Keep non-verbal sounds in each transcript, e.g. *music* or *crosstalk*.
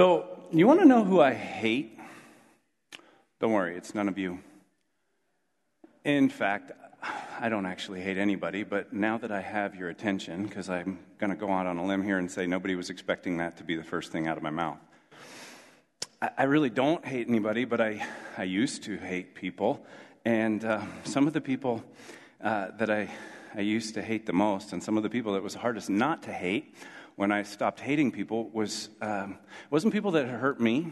So, you want to know who I hate? Don't worry, it's none of you. In fact, I don't actually hate anybody, but now that I have your attention, because I'm going to go out on a limb here and say nobody was expecting that to be the first thing out of my mouth. I, really don't hate anybody, but I, I used to hate people. And uh, some of the people uh, that I, I used to hate the most, and some of the people that was hardest not to hate, when I stopped hating people was um, wasn't people that hurt me.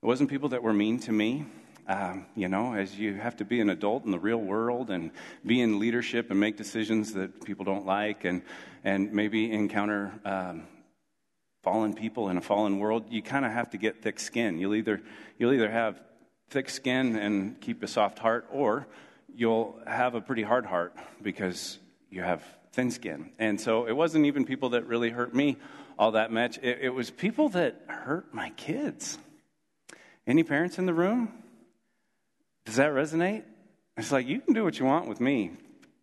It wasn't people that were mean to me. Um, you know, as you have to be an adult in the real world and be in leadership and make decisions that people don't like and, and maybe encounter um, fallen people in a fallen world, you kind of have to get thick skin. You'll either, you'll either have thick skin and keep a soft heart, or you'll have a pretty hard heart because you have thin skin. And so it wasn't even people that really hurt me all that much, it, it was people that hurt my kids. Any parents in the room? Does that resonate? It's like, you can do what you want with me.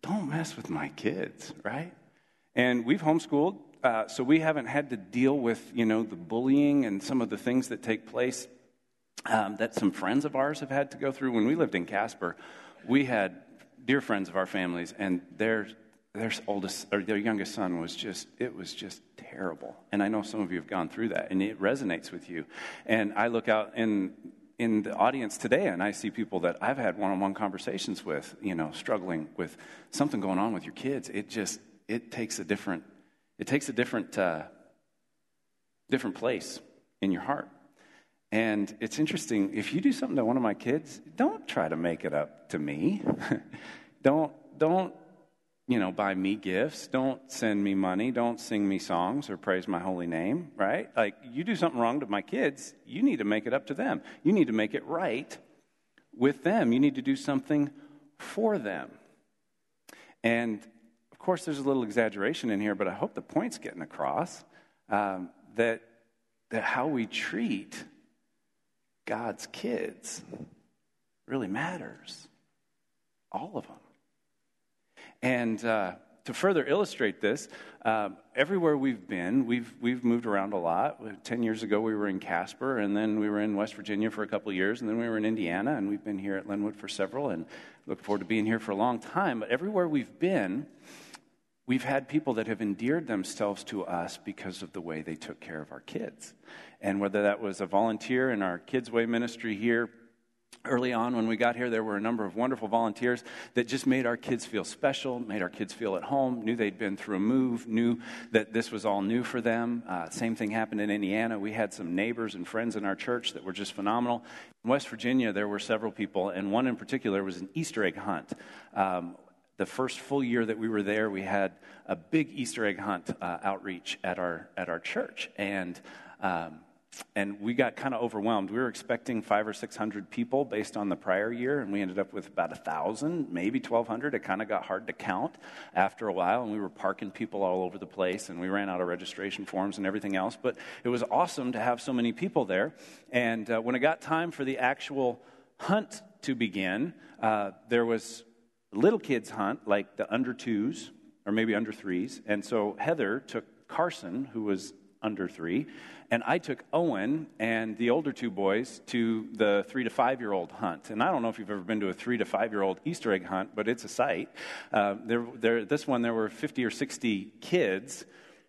Don't mess with my kids, right? And we've homeschooled, uh, so we haven't had to deal with, you know, the bullying and some of the things that take place um, that some friends of ours have had to go through. When we lived in Casper, we had dear friends of our families, and their their oldest or their youngest son was just it was just terrible. And i know some of you have gone through that and it resonates with you. And i look out in in the audience today and i see people that i've had one-on-one conversations with you know struggling with something going on with your kids. It just it takes a different it takes a different uh, different place in your heart. And it's interesting if you do something to one of my kids don't try to make it up to me. *laughs* Don't don't you know, buy me gifts. Don't send me money. Don't sing me songs or praise my holy name, right? Like, you do something wrong to my kids, you need to make it up to them. You need to make it right with them. You need to do something for them. And of course, there's a little exaggeration in here, but I hope the point's getting across um, that, that how we treat God's kids really matters. All of them. And uh, to further illustrate this, uh, everywhere we've been, we've, we've moved around a lot. Ten years ago, we were in Casper, and then we were in West Virginia for a couple of years, and then we were in Indiana, and we've been here at Linwood for several, and look forward to being here for a long time. But everywhere we've been, we've had people that have endeared themselves to us because of the way they took care of our kids. And whether that was a volunteer in our Kids Way ministry here, Early on, when we got here, there were a number of wonderful volunteers that just made our kids feel special, made our kids feel at home, knew they'd been through a move, knew that this was all new for them. Uh, same thing happened in Indiana. We had some neighbors and friends in our church that were just phenomenal. In West Virginia, there were several people, and one in particular was an Easter egg hunt. Um, the first full year that we were there, we had a big Easter egg hunt uh, outreach at our at our church, and um, and we got kind of overwhelmed. We were expecting five or six hundred people based on the prior year, and we ended up with about a thousand, maybe twelve hundred. It kind of got hard to count after a while, and we were parking people all over the place, and we ran out of registration forms and everything else. But it was awesome to have so many people there. And uh, when it got time for the actual hunt to begin, uh, there was little kids hunt, like the under twos or maybe under threes. And so Heather took Carson, who was under three, and I took Owen and the older two boys to the three to five year old hunt. And I don't know if you've ever been to a three to five year old Easter egg hunt, but it's a sight. Uh, there, there, this one, there were 50 or 60 kids,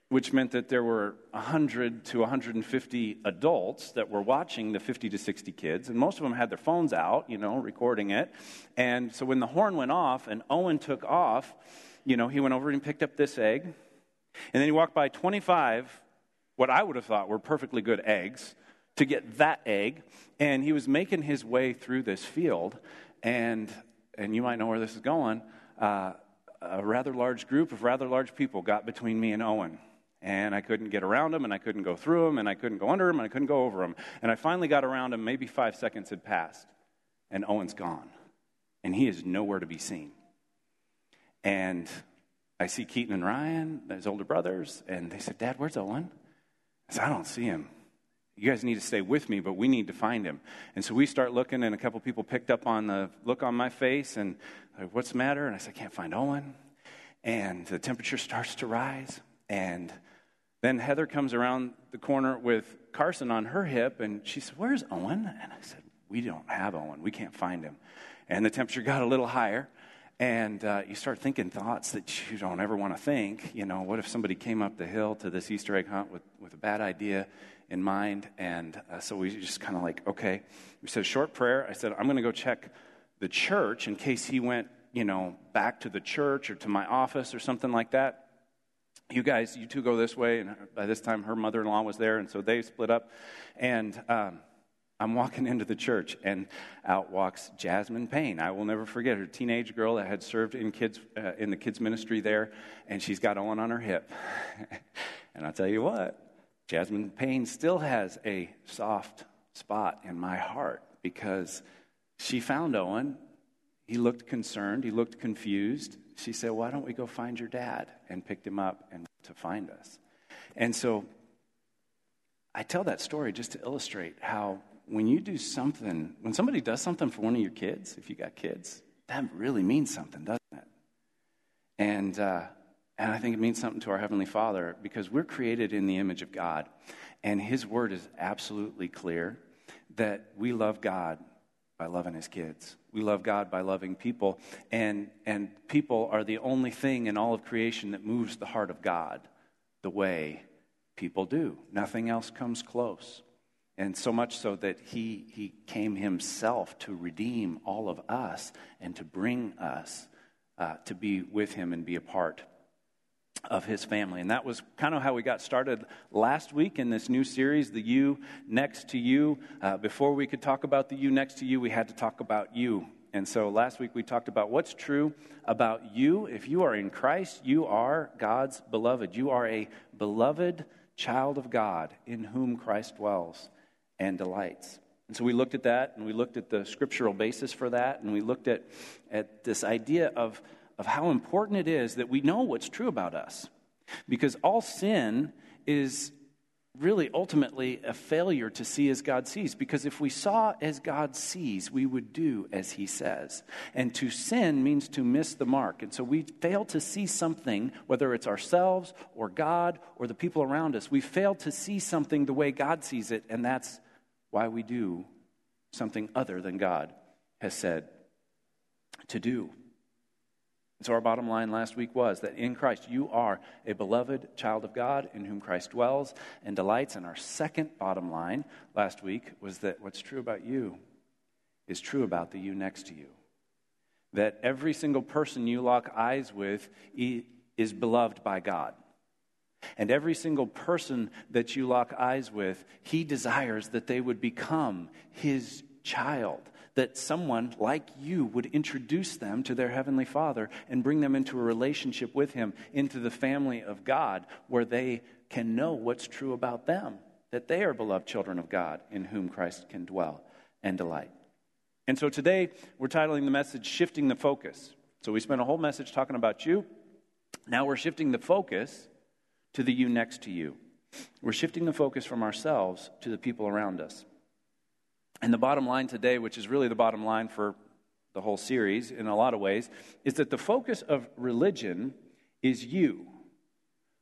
which meant that there were 100 to 150 adults that were watching the 50 to 60 kids. And most of them had their phones out, you know, recording it. And so when the horn went off and Owen took off, you know, he went over and picked up this egg. And then he walked by 25 what I would have thought were perfectly good eggs to get that egg. And he was making his way through this field. And, and you might know where this is going. Uh, a rather large group of rather large people got between me and Owen. And I couldn't get around him, and I couldn't go through him, and I couldn't go under him, and I couldn't go over him. And I finally got around him, maybe five seconds had passed, and Owen's gone. And he is nowhere to be seen. And I see Keaton and Ryan, his older brothers, and they said, Dad, where's Owen? I said, I don't see him. You guys need to stay with me, but we need to find him. And so we start looking, and a couple people picked up on the look on my face and, like, what's the matter? And I said, I can't find Owen. And the temperature starts to rise, and Then Heather comes around the corner with Carson on her hip, and she said, Where's Owen? And I said, We don't have Owen. We can't find him. And the temperature got a little higher, and uh, you start thinking thoughts that you don't ever want to think. You know, what if somebody came up the hill to this Easter egg hunt with, with a bad idea in mind? And uh, so we just kind of like, okay. We said a short prayer. I said, I'm going to go check the church in case he went, you know, back to the church or to my office or something like that. You guys, you two go this way. And by this time, her mother in law was there. And so they split up. And, um, I'm walking into the church, and out walks Jasmine Payne. I will never forget her, teenage girl that had served in kids uh, in the kids ministry there, and she's got Owen on her hip. *laughs* and I'll tell you what, Jasmine Payne still has a soft spot in my heart because she found Owen. He looked concerned. He looked confused. She said, "Why don't we go find your dad?" and picked him up and to find us. And so I tell that story just to illustrate how when you do something, when somebody does something for one of your kids, if you got kids, that really means something, doesn't it? And, uh, and I think it means something to our Heavenly Father because we're created in the image of God. And His Word is absolutely clear that we love God by loving His kids. We love God by loving people. And, and people are the only thing in all of creation that moves the heart of God the way people do. Nothing else comes close. And so much so that he, he came himself to redeem all of us and to bring us uh, to be with him and be a part of his family. And that was kind of how we got started last week in this new series, The You Next to You. Uh, before we could talk about the You next to you, we had to talk about you. And so last week we talked about what's true about you. If you are in Christ, you are God's beloved. You are a beloved child of God in whom Christ dwells and delights. And so we looked at that and we looked at the scriptural basis for that and we looked at, at this idea of, of how important it is that we know what's true about us. Because all sin is really ultimately a failure to see as God sees. Because if we saw as God sees, we would do as He says. And to sin means to miss the mark. And so we fail to see something, whether it's ourselves or God or the people around us, we fail to see something the way God sees it, and that's why we do something other than God has said to do. And so, our bottom line last week was that in Christ you are a beloved child of God in whom Christ dwells and delights. And our second bottom line last week was that what's true about you is true about the you next to you. That every single person you lock eyes with is beloved by God. And every single person that you lock eyes with, he desires that they would become his child. That someone like you would introduce them to their Heavenly Father and bring them into a relationship with Him, into the family of God, where they can know what's true about them, that they are beloved children of God in whom Christ can dwell and delight. And so today, we're titling the message Shifting the Focus. So we spent a whole message talking about you. Now we're shifting the focus to the you next to you. We're shifting the focus from ourselves to the people around us. And the bottom line today, which is really the bottom line for the whole series in a lot of ways, is that the focus of religion is you,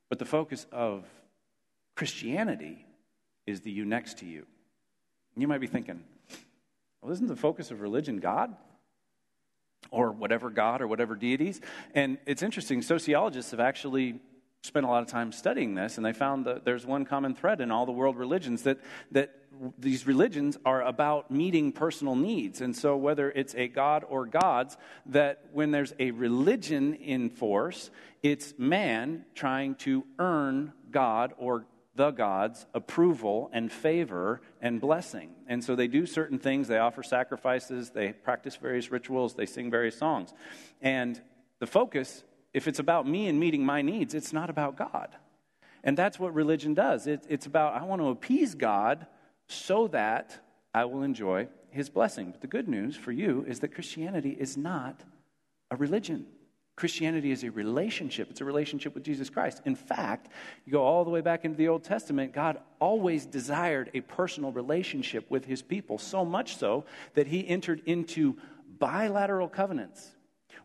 but the focus of Christianity is the you next to you. And you might be thinking, well, isn't the focus of religion God? Or whatever God or whatever deities? And it's interesting, sociologists have actually spent a lot of time studying this, and they found that there's one common thread in all the world religions that, that these religions are about meeting personal needs. And so, whether it's a god or gods, that when there's a religion in force, it's man trying to earn God or the God's approval and favor and blessing. And so they do certain things, they offer sacrifices, they practice various rituals, they sing various songs. And the focus if it's about me and meeting my needs, it's not about God. And that's what religion does. It, it's about, I want to appease God so that I will enjoy his blessing. But the good news for you is that Christianity is not a religion. Christianity is a relationship. It's a relationship with Jesus Christ. In fact, you go all the way back into the Old Testament, God always desired a personal relationship with his people, so much so that he entered into bilateral covenants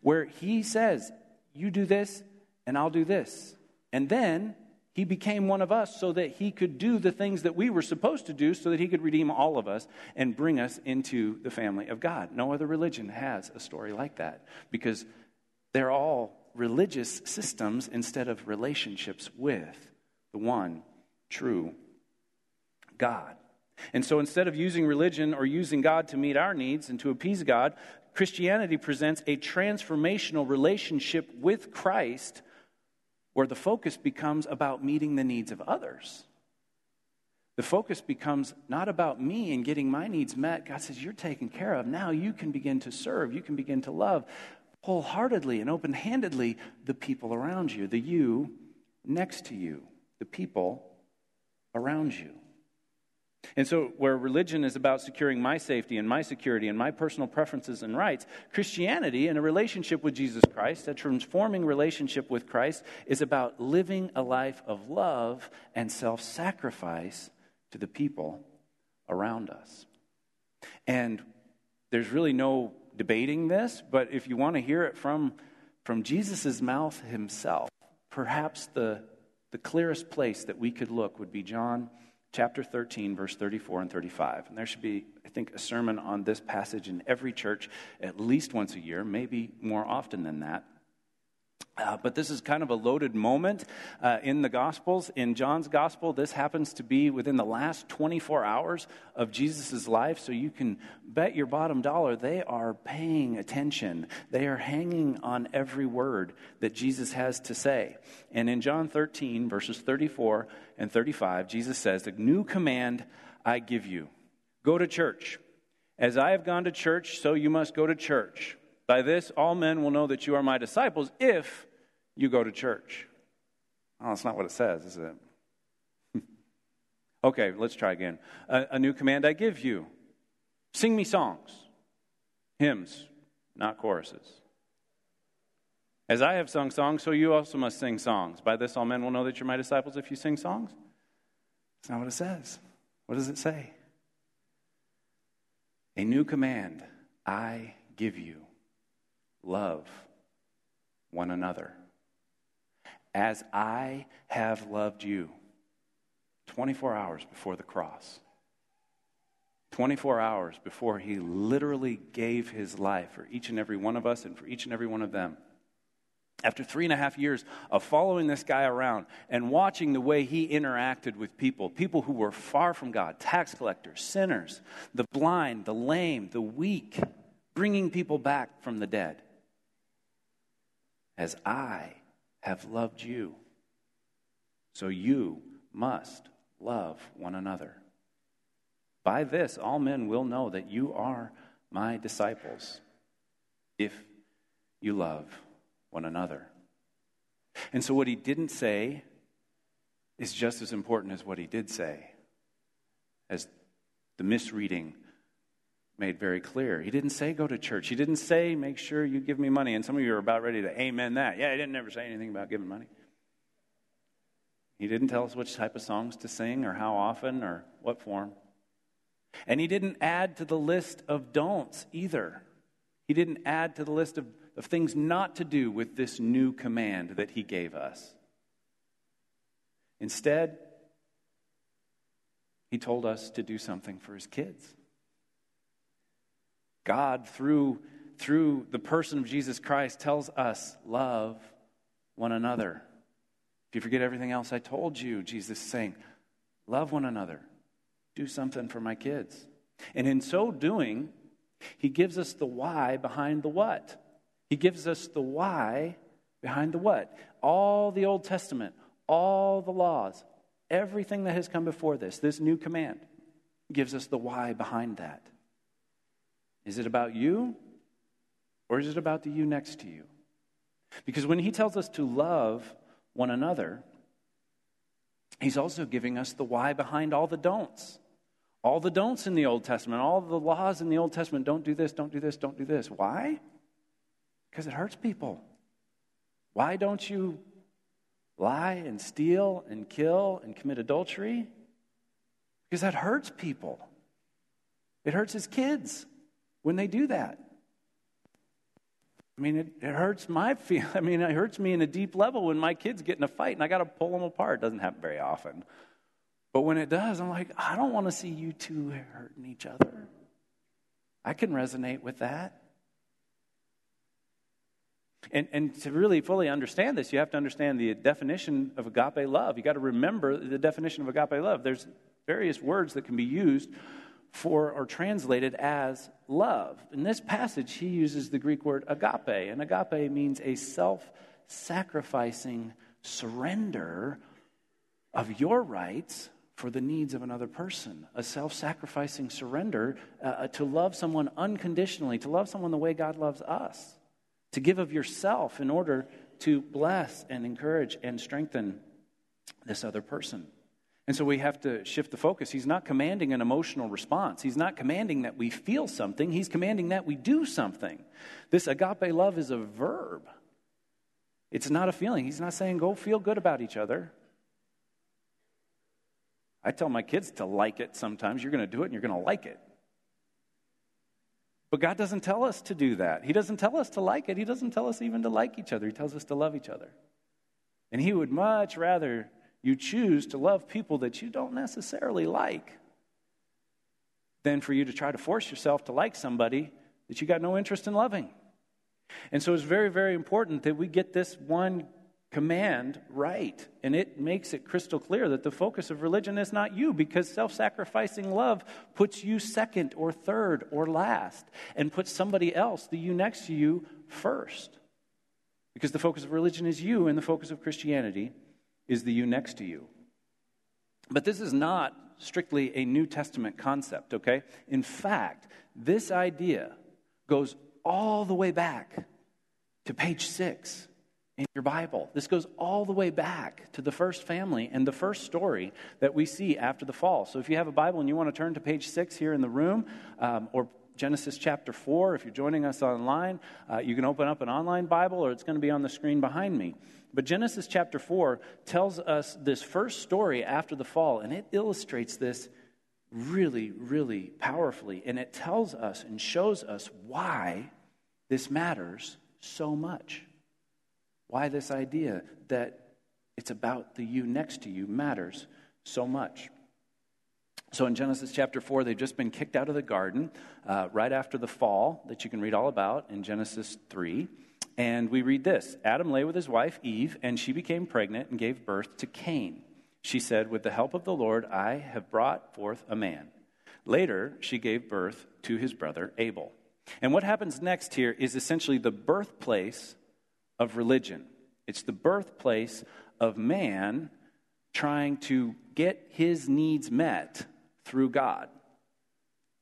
where he says, you do this, and I'll do this. And then He became one of us so that he could do the things that we were supposed to do, so that he could redeem all of us and bring us into the family of God. No other religion has a story like that because they're all religious systems instead of relationships with the one true God. And so instead of using religion or using God to meet our needs and to appease God, Christianity presents a transformational relationship with Christ where the focus becomes about meeting the needs of others. The focus becomes not about me and getting my needs met. God says, You're taken care of. Now you can begin to serve. You can begin to love wholeheartedly and open handedly the people around you, the you next to you, the people around you. And so, where religion is about securing my safety and my security and my personal preferences and rights, Christianity, and a relationship with Jesus Christ, a transforming relationship with Christ, is about living a life of love and self sacrifice to the people around us. And there's really no debating this, but if you want to hear it from, from Jesus' mouth himself, perhaps the, the clearest place that we could look would be John chapter 13, verse 34 and 35. And there should be, I think, a sermon on this passage in every church at least once a year, maybe more often than that. Uh, but this is kind of a loaded moment uh, in the Gospels. In John's Gospel, this happens to be within the last 24 hours of Jesus' life. So you can bet your bottom dollar they are paying attention. They are hanging on every word that Jesus has to say. And in John 13, verses 34 and 35, Jesus says, A new command I give you go to church. As I have gone to church, so you must go to church. By this, all men will know that you are my disciples if you go to church. Oh, that's not what it says, is it? *laughs* okay, let's try again. A, a, new command I give you sing me songs, hymns, not choruses. As I have sung songs, so you also must sing songs. By this, all men will know that you're my disciples if you sing songs. That's not what it says. What does it say? A new command I give you love one another as I have loved you. 24 hours before the cross. 24 hours before he literally gave his life for each and every one of us and for each and every one of them. After three and a half years of following this guy around and watching the way he interacted with people, people who were far from God, tax collectors, sinners, the blind, the lame, the weak, bringing people back from the dead as I have loved you. So you must love one another. By this, all men will know that you are my disciples if you love one another. And so, what he didn't say is just as important as what he did say, as the misreading made very clear. He didn't say go to church. He didn't say make sure you give me money. And some of you are about ready to amen that. Yeah, he didn't ever say anything about giving money. He didn't tell us which type of songs to sing or how often or what form. And he didn't add to the list of don'ts either. He didn't add to the list of, of things not to do with this new command that he gave us. Instead, he told us to do something for his kids. God, through, through the person of Jesus Christ, tells us love one another. If you forget everything else I told you, Jesus is saying, love one another. Do something for my kids. And in so doing, he gives us the why behind the what. He gives us the why behind the what. All the Old Testament, all the laws, everything that has come before this, this new command, gives us the why behind that. Is it about you or is it about the you next to you? Because when he tells us to love one another, he's also giving us the why behind all the don'ts. All the don'ts in the Old Testament, all the laws in the Old Testament don't do this, don't do this, don't do this. Why? Because it hurts people. Why don't you lie and steal and kill and commit adultery? Because that hurts people. It hurts his kids when they do that. I mean, it, it hurts my *laughs* feel. I mean, it hurts me in a deep level when my kids get in a fight and I got to pull them apart. It doesn't happen very often. But when it does, I'm like, I don't want to see you two hurting each other. I can resonate with that. And, and to really fully understand this, you have to understand the definition of agape love. You got to remember the definition of agape love. There's various words that can be used for or translated as love. In this passage, he uses the Greek word agape, and agape means a self sacrificing surrender of your rights for the needs of another person, a self sacrificing surrender uh, uh, to love someone unconditionally, to love someone the way God loves us, to give of yourself in order to bless and encourage and strengthen this other person. And so we have to shift the focus. He's not commanding an emotional response. He's not commanding that we feel something. He's commanding that we do something. This agape love is a verb, it's not a feeling. He's not saying go feel good about each other. I tell my kids to like it sometimes. You're going to do it and you're going to like it. But God doesn't tell us to do that. He doesn't tell us to like it. He doesn't tell us even to like each other. He tells us to love each other. And He would much rather you choose to love people that you don't necessarily like than for you to try to force yourself to like somebody that you got no interest in loving. And so it's very, very important that we get this one command right. And it makes it crystal clear that the focus of religion is not you because self sacrificing love puts you second or third or last and puts somebody else, the you next to you, first. Because the focus of religion is you and the focus of Christianity is the you next to you. But this is not strictly a New Testament concept, okay? In fact, this idea goes all the way back to page six in your Bible. This goes all the way back to the first family and the first story that we see after the fall. So if you have a Bible and you want to turn to page six here in the room, um, or Genesis chapter 4, if you're joining us online, uh, you can open up an online Bible or it's going to be on the screen behind me. But Genesis chapter 4 tells us this first story after the fall, and it illustrates this really, really powerfully. And it tells us and shows us why this matters so much. Why this idea that it's about the you next to you matters so much. So in Genesis chapter 4, they've just been kicked out of the garden uh, right after the fall that you can read all about in Genesis 3. And we read this Adam lay with his wife Eve, and she became pregnant and gave birth to Cain. She said, With the help of the Lord, I have brought forth a man. Later, she gave birth to his brother Abel. And what happens next here is essentially the birthplace of religion. It's the birthplace of man trying to get his needs met through God.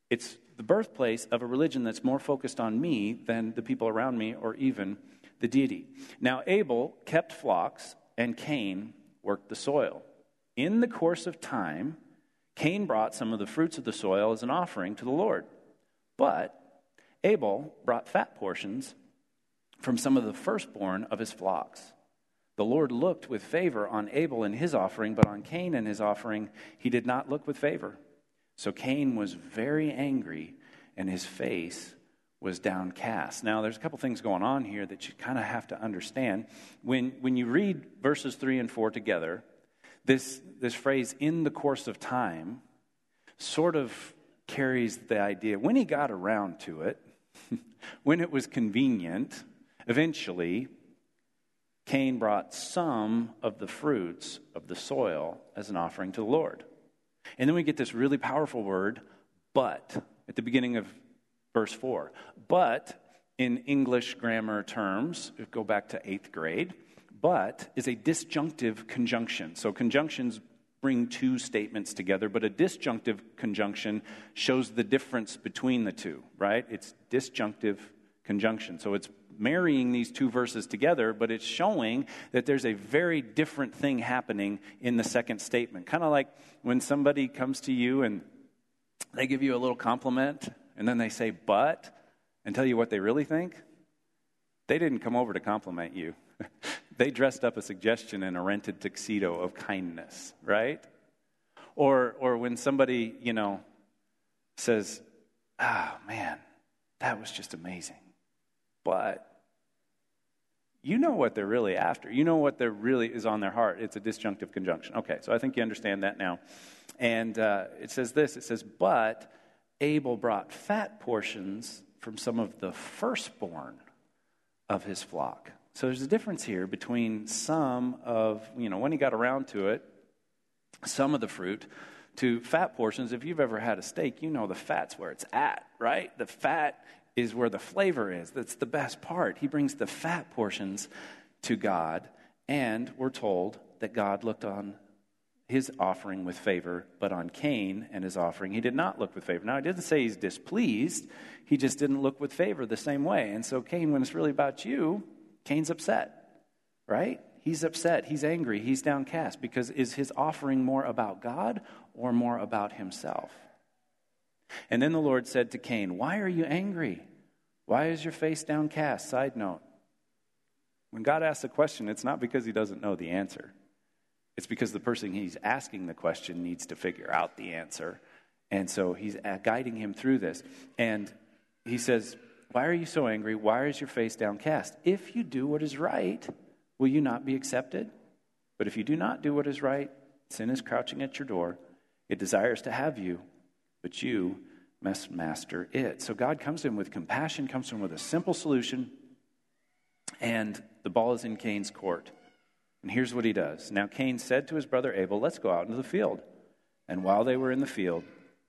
It's the birthplace of a religion that's more focused on me than the people around me or even the deity. Now, Abel kept flocks and Cain worked the soil. In the course of time, Cain brought some of the fruits of the soil as an offering to the Lord. But Abel brought fat portions from some of the firstborn of his flocks. The Lord looked with favor on Abel and his offering, but on Cain and his offering he did not look with favor. So Cain was very angry, and his face was downcast. Now, there's a couple things going on here that you kind of have to understand. When, when you read verses 3 and 4 together, this, this phrase, in the course of time, sort of carries the idea when he got around to it, *laughs* when it was convenient, Eventually, Cain brought some of the fruits of the soil as an offering to the Lord. And then we get this really powerful word, but, at the beginning of verse 4. But, in English grammar terms, go back to eighth grade, but is a disjunctive conjunction. So, conjunctions bring two statements together, but a disjunctive conjunction shows the difference between the two, right? It's disjunctive conjunction. So, it's marrying these two verses together, but it's showing that there's a very different thing happening in the second statement. Kind of like when somebody comes to you and they give you a little compliment and then they say, but, and tell you what they really think. They didn't come over to compliment you. *laughs* they dressed up a suggestion in a rented tuxedo of kindness, right? Or, or when somebody, you know, says, oh man, that was just amazing. But you know what they're really after. You know what they're really is on their heart. It's a disjunctive conjunction. Okay, so I think you understand that now. And uh, it says this it says, But Abel brought fat portions from some of the firstborn of his flock. So there's a difference here between some of, you know, when he got around to it, some of the fruit to fat portions. If you've ever had a steak, you know the fat's where it's at, right? The fat is where the flavor is. That's the best part. He brings the fat portions to God, and we're told that God looked on his offering with favor, but on Cain and his offering, he did not look with favor. Now, I didn't say he's displeased, he just didn't look with favor the same way. And so, Cain, when it's really about you, Cain's upset, right? He's upset, he's angry, he's downcast because is his offering more about God or more about himself? And then the Lord said to Cain, Why are you angry? Why is your face downcast? Side note. When God asks a question, it's not because he doesn't know the answer. It's because the person he's asking the question needs to figure out the answer. And so he's uh, guiding him through this. And he says, Why are you so angry? Why is your face downcast? If you do what is right, will you not be accepted? But if you do not do what is right, sin is crouching at your door. It desires to have you, but you must master it. So God comes to him with compassion, comes to him with a simple solution, and the ball is in Cain's court. And here's what he does. Now Cain said to his brother Abel, Let's go out into the field. And while they were in the field,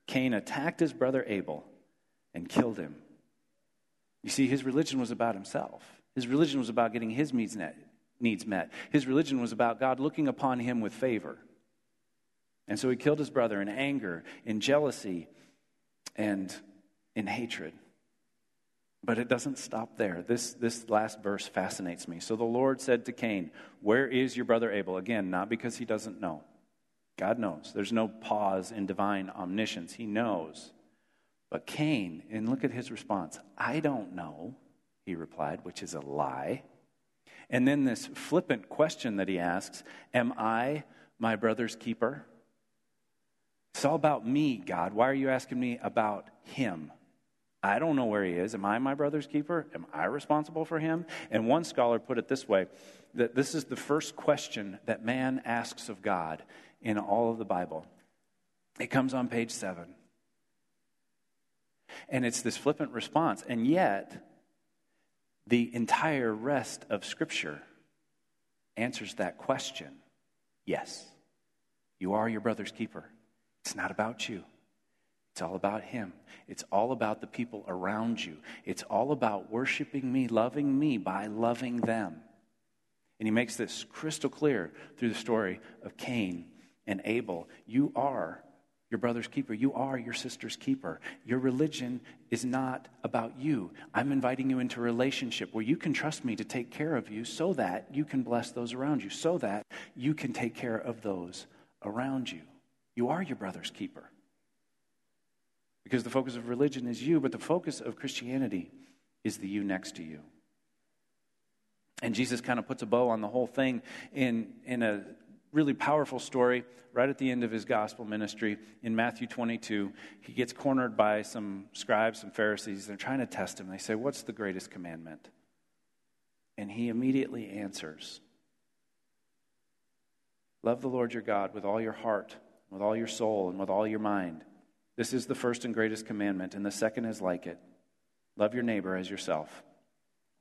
Cain attacked his brother Abel and killed him. You see, his religion was about himself. His religion was about getting his needs met. His religion was about God looking upon him with favor. And so he killed his brother in anger, in jealousy, and in hatred. But it doesn't stop there. This, this last verse fascinates me. So the Lord said to Cain, Where is your brother Abel? Again, not because he doesn't know. God knows. There's no pause in divine omniscience. He knows. But Cain, and look at his response I don't know, he replied, which is a lie. And then this flippant question that he asks Am I my brother's keeper? It's all about me, God. Why are you asking me about him? I don't know where he is. Am I my brother's keeper? Am I responsible for him? And one scholar put it this way that this is the first question that man asks of God in all of the Bible. It comes on page seven. And it's this flippant response. And yet, the entire rest of Scripture answers that question yes, you are your brother's keeper. It's not about you. It's all about Him. It's all about the people around you. It's all about worshiping me, loving me by loving them. And He makes this crystal clear through the story of Cain and Abel. You are your brother's keeper. You are your sister's keeper. Your religion is not about you. I'm inviting you into a relationship where you can trust me to take care of you so that you can bless those around you, so that you can take care of those around you. You are your brother's keeper. Because the focus of religion is you, but the focus of Christianity is the you next to you. And Jesus kind of puts a bow on the whole thing in, in a really powerful story right at the end of his gospel ministry in Matthew 22. He gets cornered by some scribes, some Pharisees. They're trying to test him. They say, What's the greatest commandment? And he immediately answers Love the Lord your God with all your heart with all your soul and with all your mind. This is the first and greatest commandment, and the second is like it love your neighbor as yourself.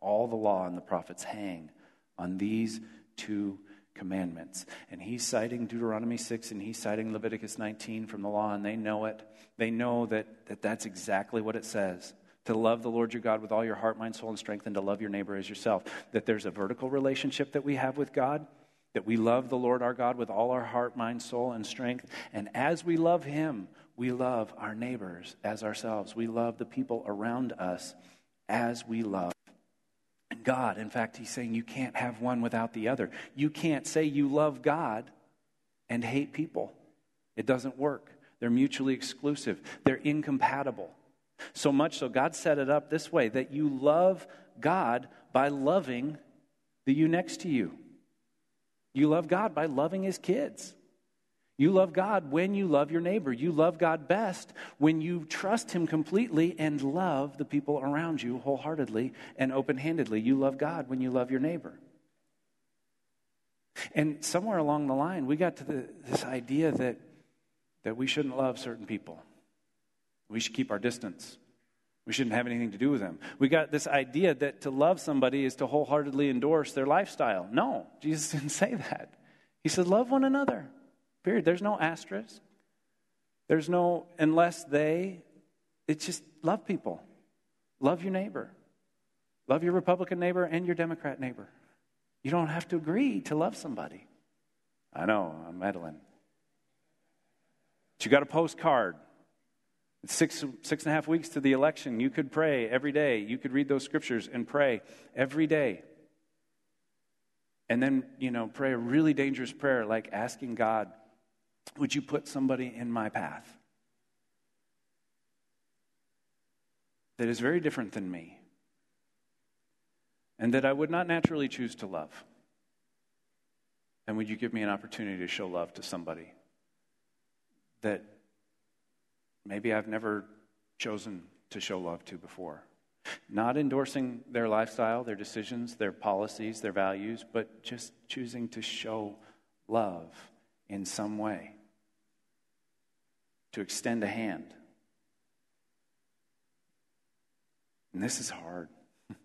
All the law and the prophets hang on these two commandments. And he's citing Deuteronomy 6 and he's citing Leviticus 19 from the law, and they know it. They know that, that that's exactly what it says to love the Lord your God with all your heart, mind, soul, and strength, and to love your neighbor as yourself. That there's a vertical relationship that we have with God that we love the Lord our God with all our heart, mind, soul, and strength. And as we love Him, we love our neighbors as ourselves. We love the people around us as we love God. In fact, He's saying you can't have one without the other. You can't say you love God and hate people, it doesn't work. They're mutually exclusive, they're incompatible. So much so, God set it up this way that you love God by loving the you next to you. You love God by loving his kids. You love God when you love your neighbor. You love God best when you trust him completely and love the people around you wholeheartedly and open handedly. You love God when you love your neighbor. And somewhere along the line, we got to the, this idea that, that we shouldn't love certain people. We should keep our distance. We shouldn't have anything to do with them. We got this idea that to love somebody is to wholeheartedly endorse their lifestyle. No, Jesus *laughs* didn't say that. He said, Love one another. Period. There's no asterisk. There's no, unless they, it's just love people. Love your neighbor. Love your Republican neighbor and your Democrat neighbor. You don't have to agree to love somebody. I know, I'm meddling. But you got a postcard. Six, six and a half weeks to the election. You could pray every day. You could read those scriptures and pray every day. And then, you know, pray a really dangerous prayer like asking God, would you put somebody in my path that is very different than me and that I would not naturally choose to love? And would you give me an opportunity to show love to somebody that maybe I've never chosen to show love to before? Not endorsing their lifestyle, their decisions, their policies, their values, but just choosing to show love in some way, to extend a hand. And this is hard. *laughs*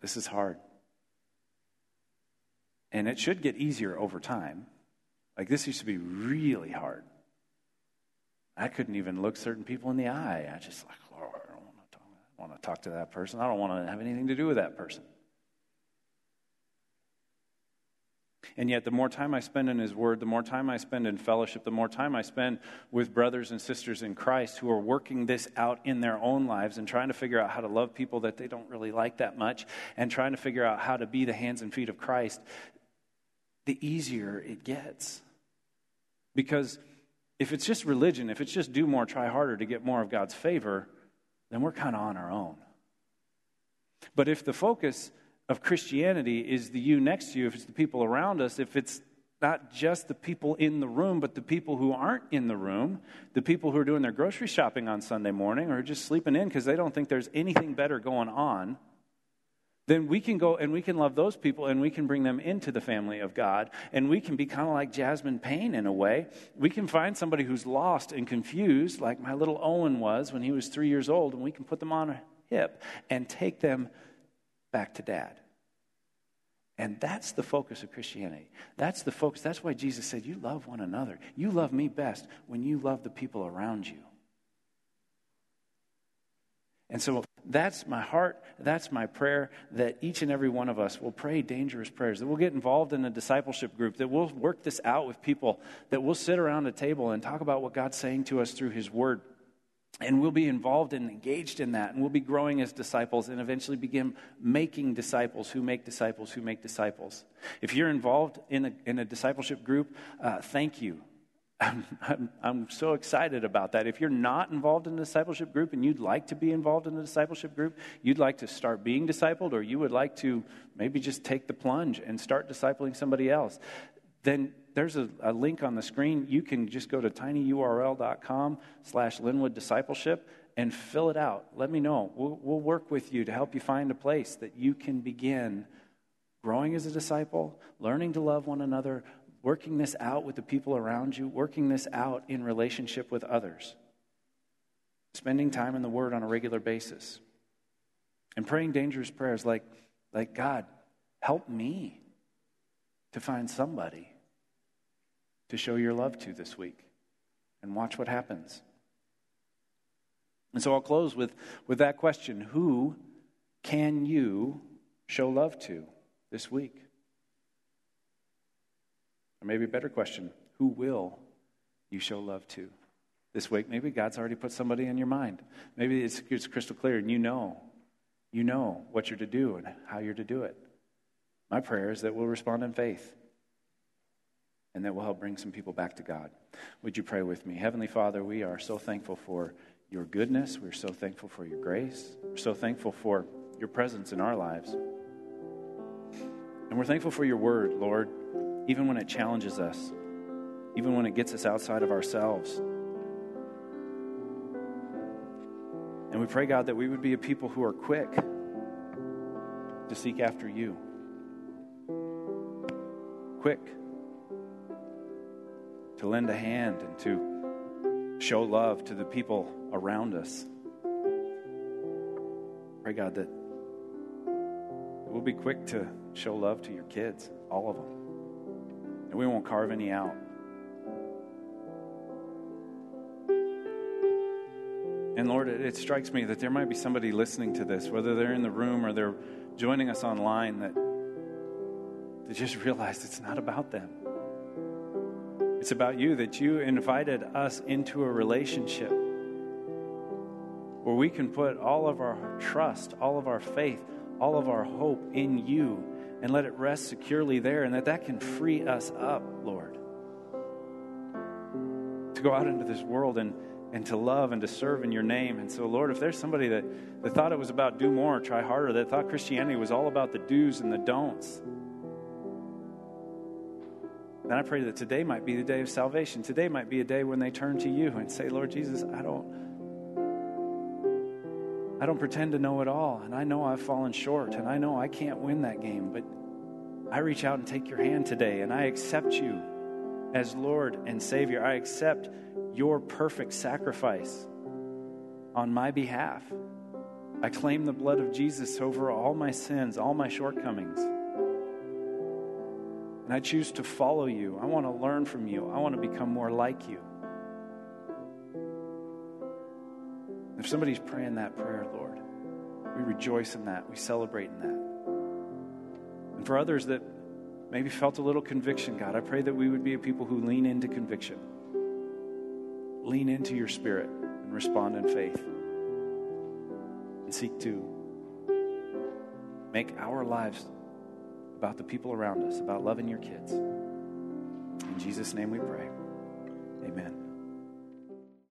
This is hard. And it should get easier over time. Like this used to be really hard. I couldn't even look certain people in the eye. I just like, Lord, I don't want to talk, want to talk to that person. I don't want to have anything to do with that person. And yet, the more time I spend in His Word, the more time I spend in fellowship, the more time I spend with brothers and sisters in Christ who are working this out in their own lives and trying to figure out how to love people that they don't really like that much and trying to figure out how to be the hands and feet of Christ, the easier it gets. Because if it's just religion, if it's just do more, try harder to get more of God's favor, then we're kind of on our own. But if the focus of Christianity is the you next to you, if it's the people around us, if it's not just the people in the room, but the people who aren't in the room, the people who are doing their grocery shopping on Sunday morning or just sleeping in because they don't think there's anything better going on, then we can go and we can love those people and we can bring them into the family of God. And we can be kind of like Jasmine Payne in a way. We can find somebody who's lost and confused, like my little Owen was when he was three years old, and we can put them on a hip and take them back to dad. And that's the focus of Christianity. That's the focus. That's why Jesus said, You love one another. You love me best when you love the people around you. And so that's my heart, that's my prayer that each and every one of us will pray dangerous prayers, that we'll get involved in a discipleship group, that we'll work this out with people, that we'll sit around a table and talk about what God's saying to us through His Word. And we'll be involved and engaged in that. And we'll be growing as disciples and eventually begin making disciples who make disciples who make disciples. If you're involved in a, in a discipleship group, uh, thank you. I'm, I'm, so excited about that. If you're not involved in a discipleship group and you'd like to be involved in a discipleship group, you'd like to start being discipled, or you would like to maybe just take the plunge and start discipling somebody else, then there's a, a link on the screen. You can just go to tinyurl.com slash Linwood Discipleship and fill it out. Let me know. We'll, we'll work with you to help you find a place that you can begin growing as a disciple, learning to love one another, working this out with the people around you, working this out in relationship with others, spending time in the Word on a regular basis, and praying dangerous prayers like, like God, help me to find somebody to show your love to this week and watch what happens. And so I'll close with, with that question Who can you show love to this week? Or maybe a better question who will you show love to this week? Maybe God's already put somebody in your mind. Maybe it's, it's crystal clear and you know. You know what you're to do and how you're to do it. My prayer is that we'll respond in faith and that will help bring some people back to God. Would you pray with me? Heavenly Father, we are so thankful for your goodness. We're so thankful for your grace. We're so thankful for your presence in our lives. And we're thankful for your word, Lord even when it challenges us, even when it gets us outside of ourselves. And we pray, God, that we would be a people who are quick to seek after you. quick to lend a hand and to show love to the people around us. Pray, God, that we'll be quick to show love to your kids, all of them. And we won't carve any out. And Lord, it, strikes me that there might be somebody listening to this, whether they're in the room or they're joining us online, that they just realized it's not about them. It's about you, that you invited us into a relationship where we can put all of our trust, all of our faith, all of our hope in you and let it rest securely there, and that that can free us up, Lord, to go out into this world and and to love and to serve in your name. And so, Lord, if there's somebody that, that thought it was about do more, try harder, that thought Christianity was all about the do's and the don'ts, then I pray that today might be the day of salvation. Today might be a day when they turn to you and say, Lord Jesus, I don't. I don't pretend to know it all, and I know I've fallen short, and I know I can't win that game, but I reach out and take your hand today, and I accept you as Lord and Savior. I accept your perfect sacrifice on my behalf. I claim the blood of Jesus over all my sins, all my shortcomings. And I choose to follow you. I want to learn from you. I want to become more like you. If somebody's praying that prayer, Lord, we rejoice in that. We celebrate in that. And for others that maybe felt a little conviction, God, I pray that we would be a people who lean into conviction lean into your spirit and respond in faith and seek to make our lives about the people around us, about loving your kids. In Jesus' name we pray. Amen.